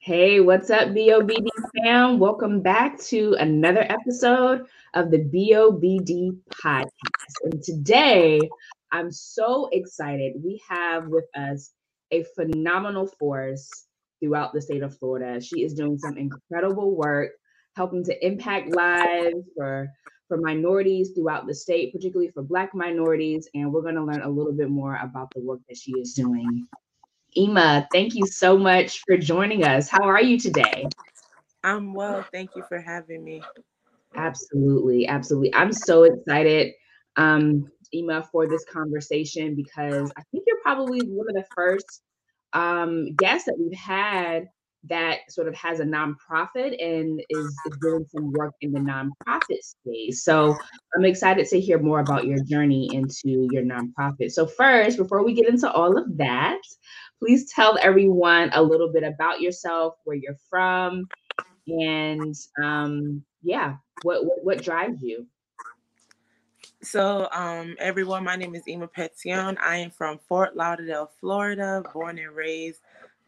Hey, what's up, BOBD fam? Welcome back to another episode of the BOBD podcast. And today, I'm so excited. We have with us a phenomenal force throughout the state of Florida. She is doing some incredible work helping to impact lives for for minorities throughout the state, particularly for Black minorities. And we're going to learn a little bit more about the work that she is doing. Ima, thank you so much for joining us. How are you today? I'm well. Thank you for having me. Absolutely. Absolutely. I'm so excited, um, Ima, for this conversation because I think you're probably one of the first um, guests that we've had that sort of has a nonprofit and is, is doing some work in the nonprofit space. So I'm excited to hear more about your journey into your nonprofit. So, first, before we get into all of that, please tell everyone a little bit about yourself, where you're from, and um, yeah, what, what, what drives you. So, um, everyone, my name is Ima Petion. I am from Fort Lauderdale, Florida, born and raised.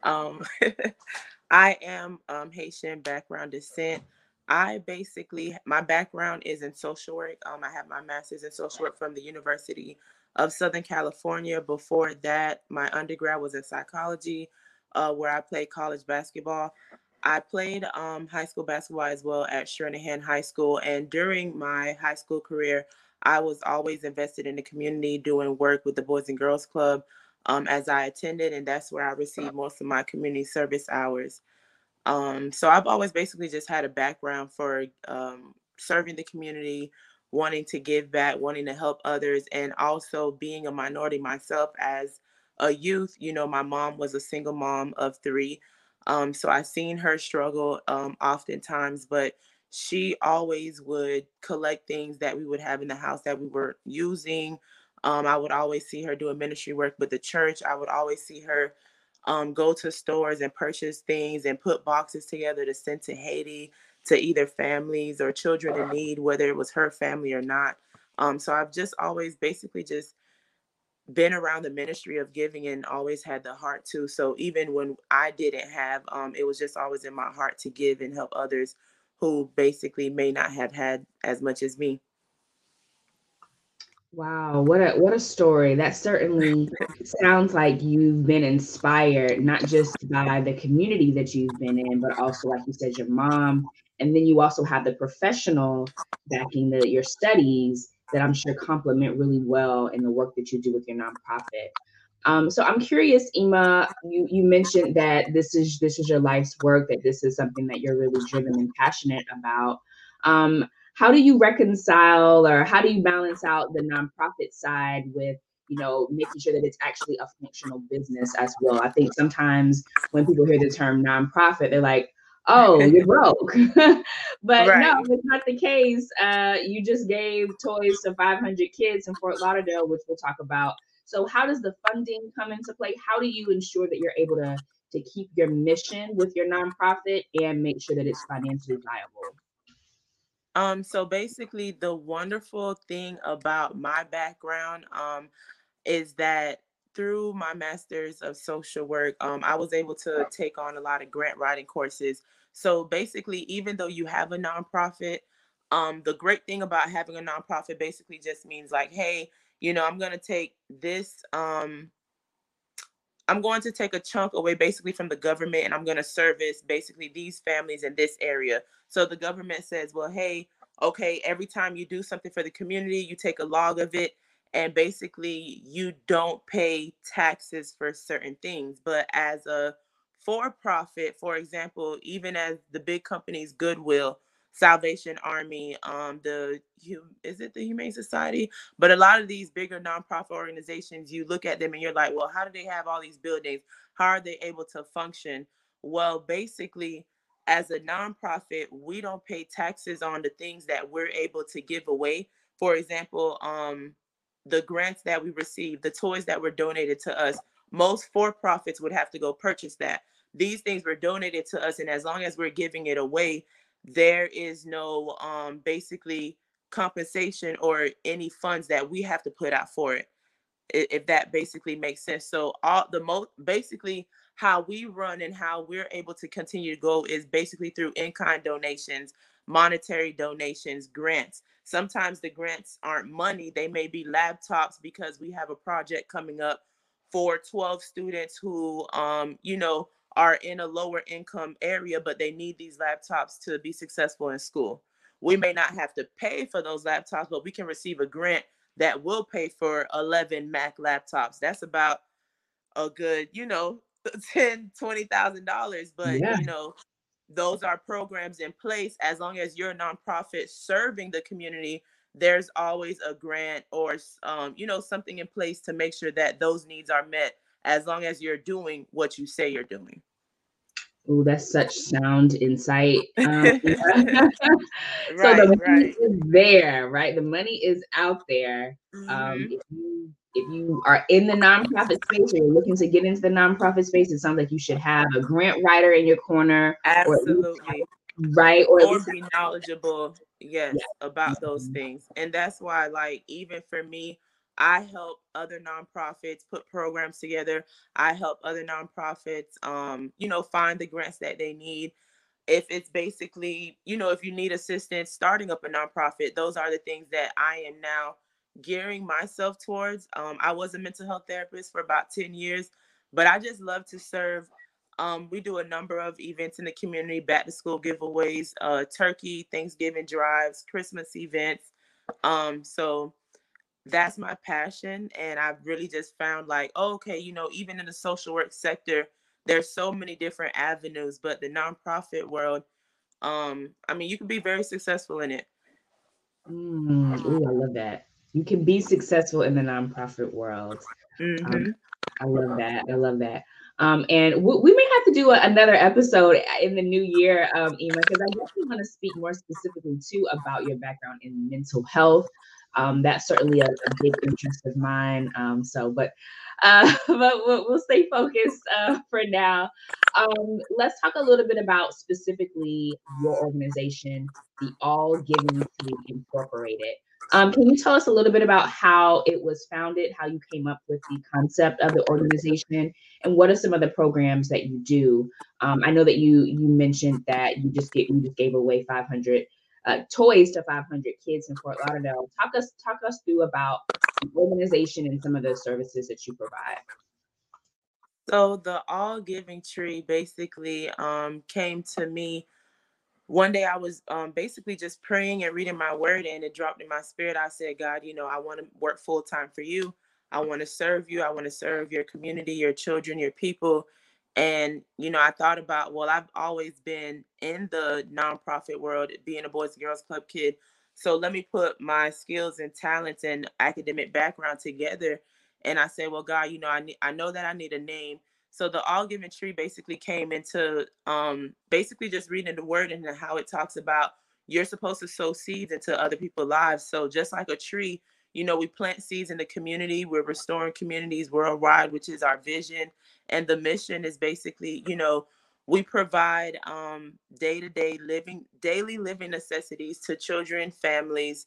Um, I am um, Haitian background descent. I basically, my background is in social work. Um, I have my master's in social work from the University of Southern California. Before that, my undergrad was in psychology, uh, where I played college basketball. I played um, high school basketball as well at Stranahan High School. And during my high school career, I was always invested in the community, doing work with the Boys and Girls Club um, as I attended, and that's where I received most of my community service hours. Um, so I've always basically just had a background for um, serving the community, wanting to give back, wanting to help others, and also being a minority myself as a youth. You know, my mom was a single mom of three. Um, so I've seen her struggle um, oftentimes, but she always would collect things that we would have in the house that we were using. Um, I would always see her doing ministry work with the church. I would always see her um, go to stores and purchase things and put boxes together to send to Haiti to either families or children in need, whether it was her family or not. Um, so I've just always basically just been around the ministry of giving and always had the heart to. So even when I didn't have, um, it was just always in my heart to give and help others who basically may not have had as much as me. Wow, what a what a story. That certainly sounds like you've been inspired not just by the community that you've been in, but also like you said your mom and then you also have the professional backing the your studies that I'm sure complement really well in the work that you do with your nonprofit. Um, so I'm curious, Ima, you you mentioned that this is this is your life's work, that this is something that you're really driven and passionate about. Um, how do you reconcile or how do you balance out the nonprofit side with you know making sure that it's actually a functional business as well i think sometimes when people hear the term nonprofit they're like oh you're broke. But right. no it's not the case. Uh, you just gave toys to 500 kids in fort lauderdale which we'll talk about. So how does the funding come into play? How do you ensure that you're able to to keep your mission with your nonprofit and make sure that it's financially viable? Um, so basically, the wonderful thing about my background um, is that through my master's of social work, um, I was able to take on a lot of grant writing courses. So basically, even though you have a nonprofit, um, the great thing about having a nonprofit basically just means like, hey, you know, I'm gonna take this um, I'm going to take a chunk away basically from the government and I'm going to service basically these families in this area. So the government says, well, hey, okay, every time you do something for the community, you take a log of it and basically you don't pay taxes for certain things. But as a for profit, for example, even as the big companies, Goodwill, Salvation Army, um, the is it the Humane Society? But a lot of these bigger nonprofit organizations, you look at them and you're like, well, how do they have all these buildings? How are they able to function? Well, basically, as a nonprofit, we don't pay taxes on the things that we're able to give away. For example, um, the grants that we receive, the toys that were donated to us, most for profits would have to go purchase that. These things were donated to us, and as long as we're giving it away, there is no um, basically compensation or any funds that we have to put out for it if that basically makes sense so all the most basically how we run and how we're able to continue to go is basically through in-kind donations monetary donations grants sometimes the grants aren't money they may be laptops because we have a project coming up for 12 students who um you know are in a lower income area but they need these laptops to be successful in school we may not have to pay for those laptops, but we can receive a grant that will pay for 11 Mac laptops. That's about a good, you know, 10, $20,000. But, yeah. you know, those are programs in place. As long as you're a nonprofit serving the community, there's always a grant or, um, you know, something in place to make sure that those needs are met as long as you're doing what you say you're doing. Oh, that's such sound insight. Um, so the money right. is there, right? The money is out there. Um, mm-hmm. Um, if you if you are in the nonprofit space or you're looking to get into the nonprofit space, it sounds like you should have a grant writer in your corner. Absolutely. Or right. Or, or be knowledgeable, yes, yeah. about those mm-hmm. things. And that's why, like, even for me, I help other nonprofits put programs together. I help other nonprofits, um, you know, find the grants that they need. If it's basically, you know, if you need assistance starting up a nonprofit, those are the things that I am now gearing myself towards. Um, I was a mental health therapist for about 10 years, but I just love to serve. Um, we do a number of events in the community, back to school giveaways, uh, turkey, Thanksgiving drives, Christmas events. Um, so that's my passion and i've really just found like oh, okay you know even in the social work sector there's so many different avenues but the nonprofit world um i mean you can be very successful in it. Mm, ooh, i love that. You can be successful in the nonprofit world. Um, mm-hmm. um, i love that i love that. Um, and w- we may have to do a, another episode in the new year, um, Ima, because I definitely want to speak more specifically too about your background in mental health, um, that's certainly a, a, big interest of mine. Um, so, but uh, but we'll, we'll, stay focused uh, for now. Um, let's talk a little bit about specifically your organization, the All Giving Tree Incorporated. Um, can you tell us a little bit about how it was founded, how you came up with the concept of the organization, and what are some of the programs that you do? Um, I know that you you mentioned that you just get, you just gave away 500 uh, toys to 500 kids in Fort Lauderdale. Talk us talk us through about organization and some of the services that you provide. So the All Giving Tree basically um, came to me one day. I was um, basically just praying and reading my word, and it dropped in my spirit. I said, God, you know, I want to work full time for you. I want to serve you. I want to serve your community, your children, your people. And, you know, I thought about, well, I've always been in the nonprofit world, being a Boys and Girls Club kid. So let me put my skills and talents and academic background together. And I said, well, God, you know, I need, I know that I need a name. So the All Giving Tree basically came into um, basically just reading the word and how it talks about you're supposed to sow seeds into other people's lives. So just like a tree, you know, we plant seeds in the community. We're restoring communities worldwide, which is our vision. And the mission is basically, you know, we provide um, day-to-day living, daily living necessities to children, families,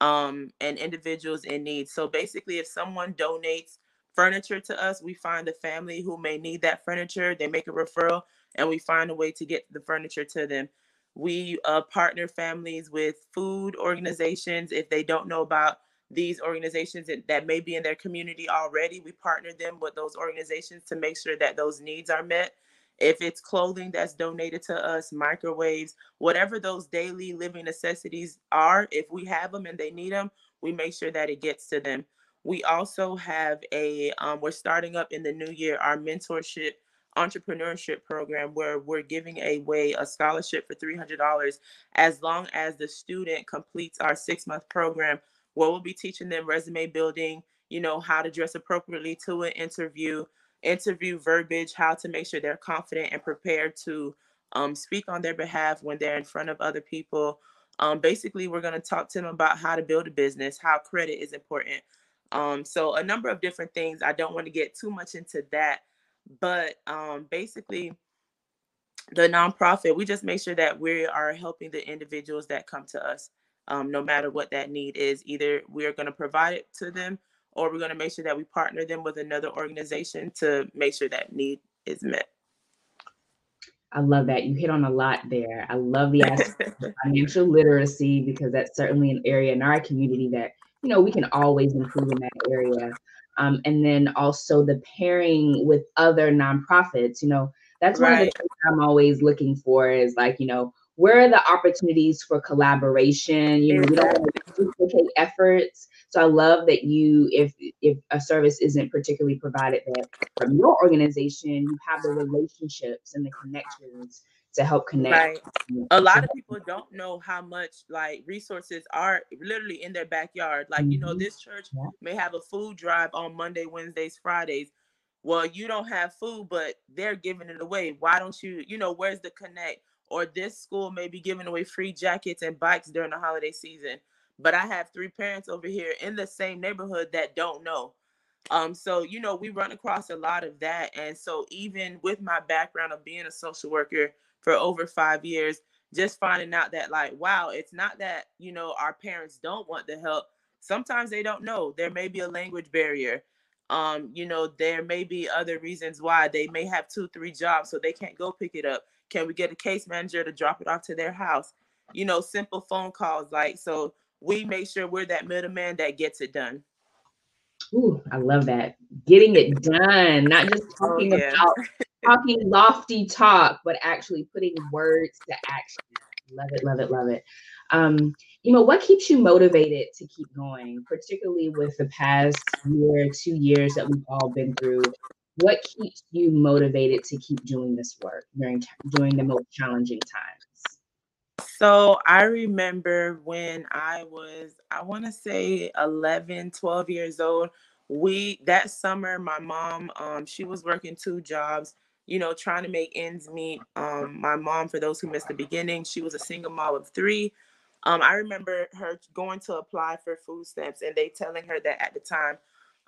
um, and individuals in need. So basically, if someone donates furniture to us, we find a family who may need that furniture. They make a referral, and we find a way to get the furniture to them. We uh, partner families with food organizations if they don't know about these organizations that may be in their community already. We partner them with those organizations to make sure that those needs are met. If it's clothing that's donated to us, microwaves, whatever those daily living necessities are, if we have them and they need them, we make sure that it gets to them. We also have a, um, we're starting up in the new year our mentorship entrepreneurship program where we're giving away a scholarship for $300 as long as the student completes our six month program where we'll be teaching them resume building, you know, how to dress appropriately to an interview, interview verbiage, how to make sure they're confident and prepared to um, speak on their behalf when they're in front of other people. Um, basically, we're going to talk to them about how to build a business, how credit is important. Um, so, a number of different things. I don't want to get too much into that, but um, basically, the nonprofit, we just make sure that we are helping the individuals that come to us, um, no matter what that need is. Either we're going to provide it to them or we're going to make sure that we partner them with another organization to make sure that need is met. I love that. You hit on a lot there. I love the aspect of financial literacy because that's certainly an area in our community that, you know, we can always improve in that area. Um, and then also the pairing with other nonprofits, you know, that's right. one of the things I'm always looking for is like, you know, where are the opportunities for collaboration? You know, we don't want to duplicate efforts. So I love that you, if if a service isn't particularly provided that from your organization, you have the relationships and the connections to help connect. Right. A lot of people don't know how much like resources are literally in their backyard. Like, mm-hmm. you know, mm-hmm. this church yeah. may have a food drive on Monday, Wednesdays, Fridays. Well, you don't have food, but they're giving it away. Why don't you, you know, where's the connect? Or this school may be giving away free jackets and bikes during the holiday season but I have three parents over here in the same neighborhood that don't know. Um, so you know, we run across a lot of that. And so even with my background of being a social worker for over five years, just finding out that like, wow, it's not that, you know, our parents don't want the help. Sometimes they don't know. There may be a language barrier. Um, you know, there may be other reasons why they may have two, three jobs, so they can't go pick it up. Can we get a case manager to drop it off to their house? You know, simple phone calls. Like, so we make sure we're that middleman that gets it done. Ooh, I love that. Getting it done, not just oh, talking oh, yeah. about talking lofty talk, but actually putting words to action. Love it, love it, love it. Um, you know, what keeps you motivated to keep going, particularly with the past year, two years that we've all been through? What keeps you motivated to keep doing this work during during the most challenging times? So I remember when I was, I want to say 11, 12 years old. We that summer, my mom, um, she was working two jobs, you know, trying to make ends meet. Um, my mom, for those who missed the beginning, she was a single mom of three. Um, I remember her going to apply for food stamps and they telling her that at the time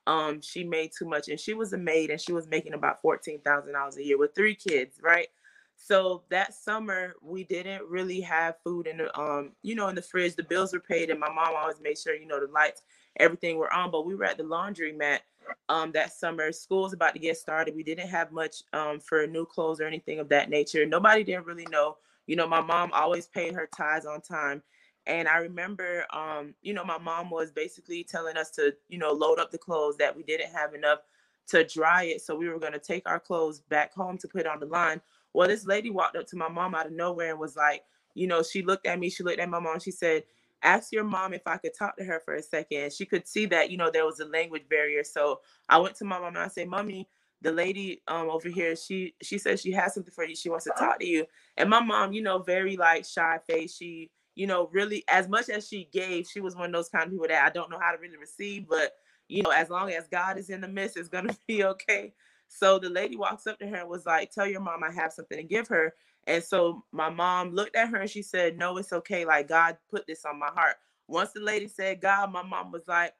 um, she made too much and she was a maid and she was making about $14,000 a year with three kids, right? So that summer we didn't really have food in the um, you know, in the fridge. The bills were paid, and my mom always made sure, you know, the lights, everything were on. But we were at the laundromat um that summer. School's about to get started. We didn't have much um for new clothes or anything of that nature. Nobody didn't really know. You know, my mom always paid her ties on time. And I remember, um, you know, my mom was basically telling us to, you know, load up the clothes that we didn't have enough to dry it. So we were going to take our clothes back home to put on the line. Well, this lady walked up to my mom out of nowhere and was like, you know, she looked at me, she looked at my mom, she said, ask your mom if I could talk to her for a second. She could see that, you know, there was a language barrier. So I went to my mom and I said, Mommy, the lady um over here, she she says she has something for you. She wants to talk to you. And my mom, you know, very like shy face. She, you know, really as much as she gave, she was one of those kind of people that I don't know how to really receive, but you know, as long as God is in the midst, it's gonna be okay. So the lady walks up to her and was like, Tell your mom I have something to give her. And so my mom looked at her and she said, No, it's okay. Like God put this on my heart. Once the lady said God, my mom was like,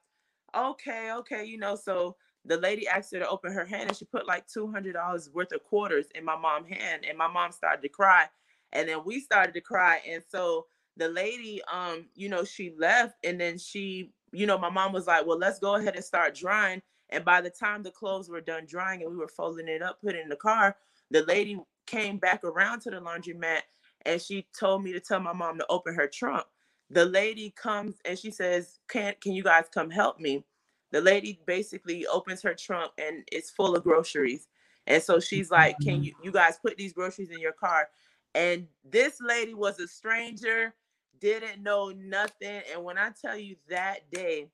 Okay, okay, you know. So the lady asked her to open her hand and she put like $200 worth of quarters in my mom's hand. And my mom started to cry. And then we started to cry. And so the lady, um, you know, she left and then she, you know, my mom was like, Well, let's go ahead and start drying. And by the time the clothes were done drying and we were folding it up, put it in the car, the lady came back around to the laundromat and she told me to tell my mom to open her trunk. The lady comes and she says, "Can can you guys come help me?" The lady basically opens her trunk and it's full of groceries. And so she's like, "Can you you guys put these groceries in your car?" And this lady was a stranger, didn't know nothing. And when I tell you that day,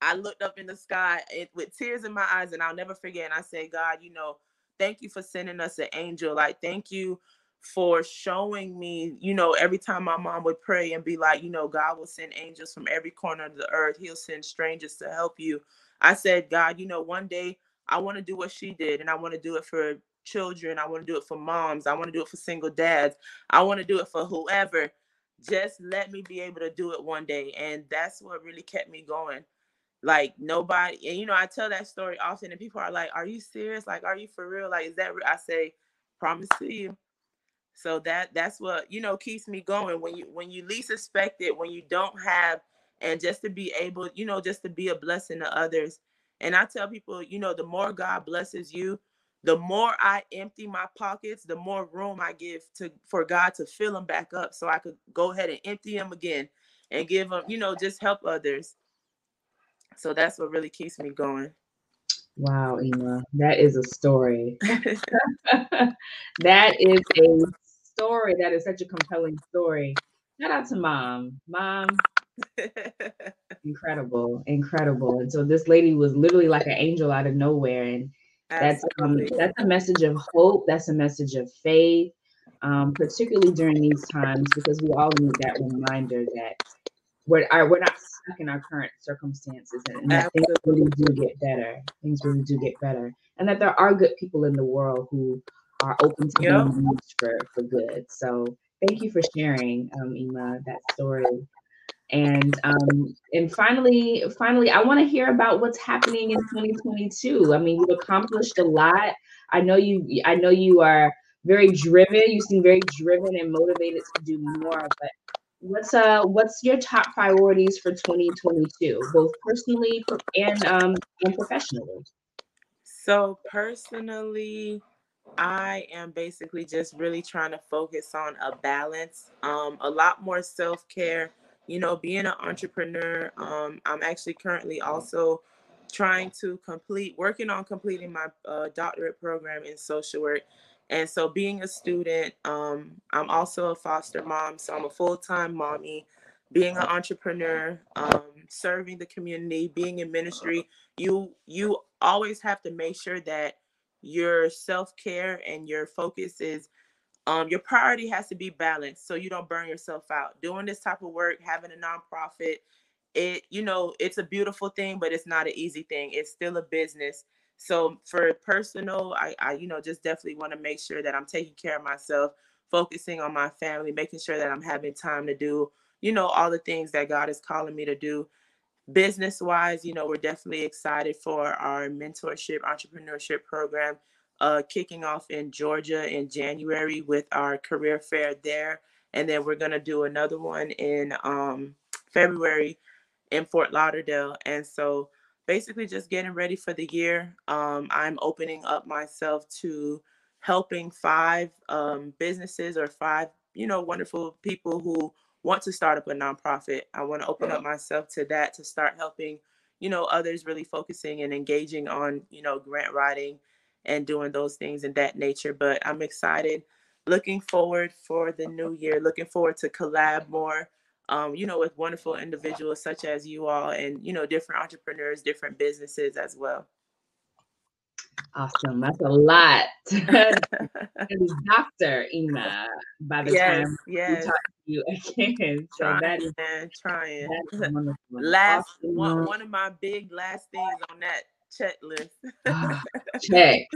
I looked up in the sky with tears in my eyes, and I'll never forget. And I said, God, you know, thank you for sending us an angel. Like, thank you for showing me, you know, every time my mom would pray and be like, you know, God will send angels from every corner of the earth. He'll send strangers to help you. I said, God, you know, one day I want to do what she did, and I want to do it for children. I want to do it for moms. I want to do it for single dads. I want to do it for whoever. Just let me be able to do it one day. And that's what really kept me going. Like nobody, and you know, I tell that story often, and people are like, Are you serious? Like, are you for real? Like, is that? I say, promise to you. So that that's what you know keeps me going when you when you least expect it, when you don't have, and just to be able, you know, just to be a blessing to others. And I tell people, you know, the more God blesses you, the more I empty my pockets, the more room I give to for God to fill them back up so I could go ahead and empty them again and give them, you know, just help others. So that's what really keeps me going. Wow, Ima, that is a story. that is a story. That is such a compelling story. Shout out to mom. Mom, incredible, incredible. And so this lady was literally like an angel out of nowhere. And that's um, that's a message of hope. That's a message of faith, um, particularly during these times, because we all need that reminder that we're we're not stuck in our current circumstances, and, that things really do get better. Things really do get better, and that there are good people in the world who are open to yep. being used for for good. So thank you for sharing, um, Ima, that story. And um, and finally, finally, I want to hear about what's happening in 2022. I mean, you've accomplished a lot. I know you. I know you are very driven. You seem very driven and motivated to do more. But what's uh what's your top priorities for 2022, both personally and um and professionally? So personally, I am basically just really trying to focus on a balance, um, a lot more self care you know, being an entrepreneur, um, I'm actually currently also trying to complete, working on completing my uh, doctorate program in social work. And so, being a student, um, I'm also a foster mom. So, I'm a full time mommy. Being an entrepreneur, um, serving the community, being in ministry, you you always have to make sure that your self care and your focus is um, your priority has to be balanced so you don't burn yourself out. Doing this type of work, having a nonprofit, it you know it's a beautiful thing, but it's not an easy thing. It's still a business. So for personal, I, I you know just definitely want to make sure that I'm taking care of myself, focusing on my family, making sure that I'm having time to do you know all the things that God is calling me to do. Business wise, you know, we're definitely excited for our mentorship entrepreneurship program uh, kicking off in Georgia in January with our career fair there. And then we're going to do another one in um, February in Fort Lauderdale. And so basically just getting ready for the year. Um, I'm opening up myself to helping five um, businesses or five, you know, wonderful people who want to start up a nonprofit. I want to open up myself to that to start helping, you know, others really focusing and engaging on, you know, grant writing and doing those things in that nature. But I'm excited, looking forward for the new year, looking forward to collab more, um, you know, with wonderful individuals such as you all and, you know, different entrepreneurs, different businesses as well. Awesome. That's a lot. Dr. Ima by the yes, time yes. we talk to you again. So trying, that is man, trying. Last awesome. one, one of my big last things on that checklist. Ah, check,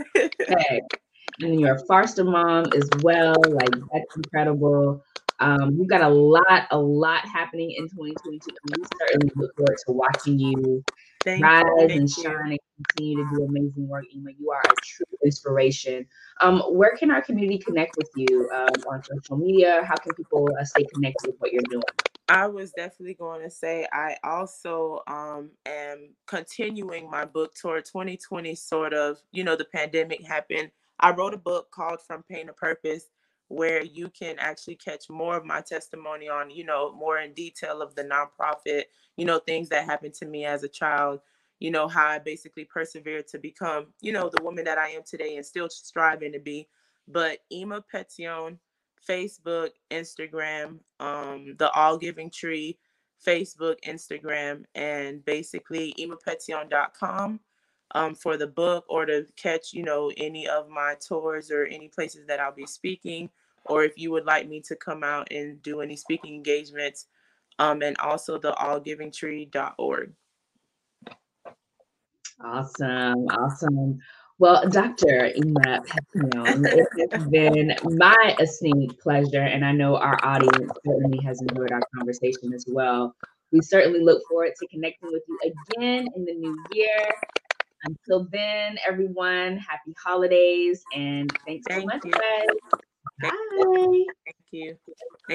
check. And you're a foster mom as well. Like that's incredible. Um, you've got a lot, a lot happening in 2022. And we certainly look forward to watching you Thank rise you. and shine and continue to do amazing work. Ima, you are a true inspiration. Um, where can our community connect with you um, on social media? How can people uh, stay connected with what you're doing? I was definitely going to say I also um, am continuing my book tour 2020. Sort of, you know, the pandemic happened. I wrote a book called From Pain to Purpose, where you can actually catch more of my testimony on, you know, more in detail of the nonprofit, you know, things that happened to me as a child, you know, how I basically persevered to become, you know, the woman that I am today and still striving to be. But Ima Petion Facebook, Instagram, um, the All Giving Tree, Facebook, Instagram, and basically imapetion.com um, for the book or to catch, you know, any of my tours or any places that I'll be speaking, or if you would like me to come out and do any speaking engagements, um, and also the allgivingtree.org. Awesome. Awesome. Well, Dr. Ima Petion, it has been my esteemed pleasure, and I know our audience certainly has enjoyed our conversation as well. We certainly look forward to connecting with you again in the new year. Until then, everyone, happy holidays and thanks Thank so much, you. guys. Thank Bye. Thank you.